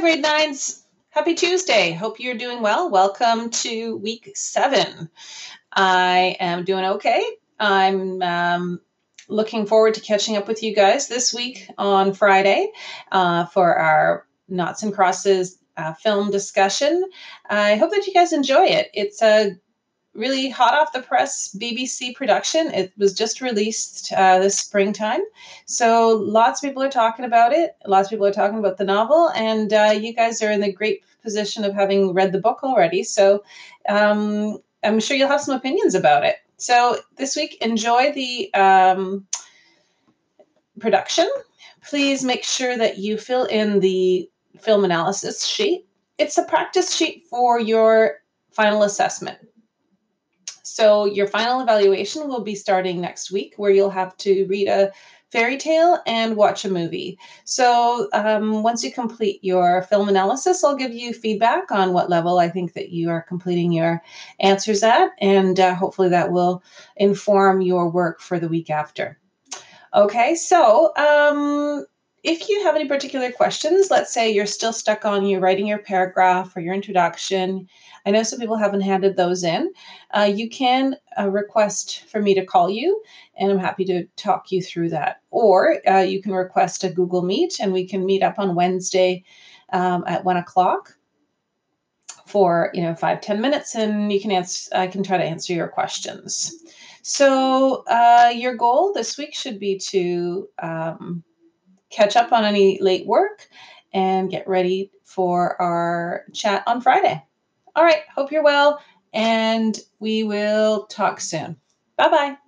Grade nines. Happy Tuesday. Hope you're doing well. Welcome to week seven. I am doing okay. I'm um, looking forward to catching up with you guys this week on Friday uh, for our Noughts and Crosses uh, film discussion. I hope that you guys enjoy it. It's a really hot off the press BBC production. It was just released uh, this springtime. So lots of people are talking about it. Lots of people are talking about the novel. And uh, you guys are in the great position of having read the book already. So um, I'm sure you'll have some opinions about it. So this week, enjoy the um, production. Please make sure that you fill in the film analysis sheet. It's a practice sheet for your final assessment. So your final evaluation will be starting next week, where you'll have to read a fairy tale and watch a movie. So um, once you complete your film analysis, I'll give you feedback on what level I think that you are completing your answers at, and uh, hopefully that will inform your work for the week after. Okay, so um, if you have any particular questions, let's say you're still stuck on you writing your paragraph or your introduction, I know some people haven't handed those in. Uh, you can uh, request for me to call you, and I'm happy to talk you through that. Or uh, you can request a Google Meet, and we can meet up on Wednesday um, at one o'clock for you know five ten minutes, and you can answer. I can try to answer your questions. So uh, your goal this week should be to um, catch up on any late work and get ready for our chat on Friday. All right. Hope you're well, and we will talk soon. Bye bye.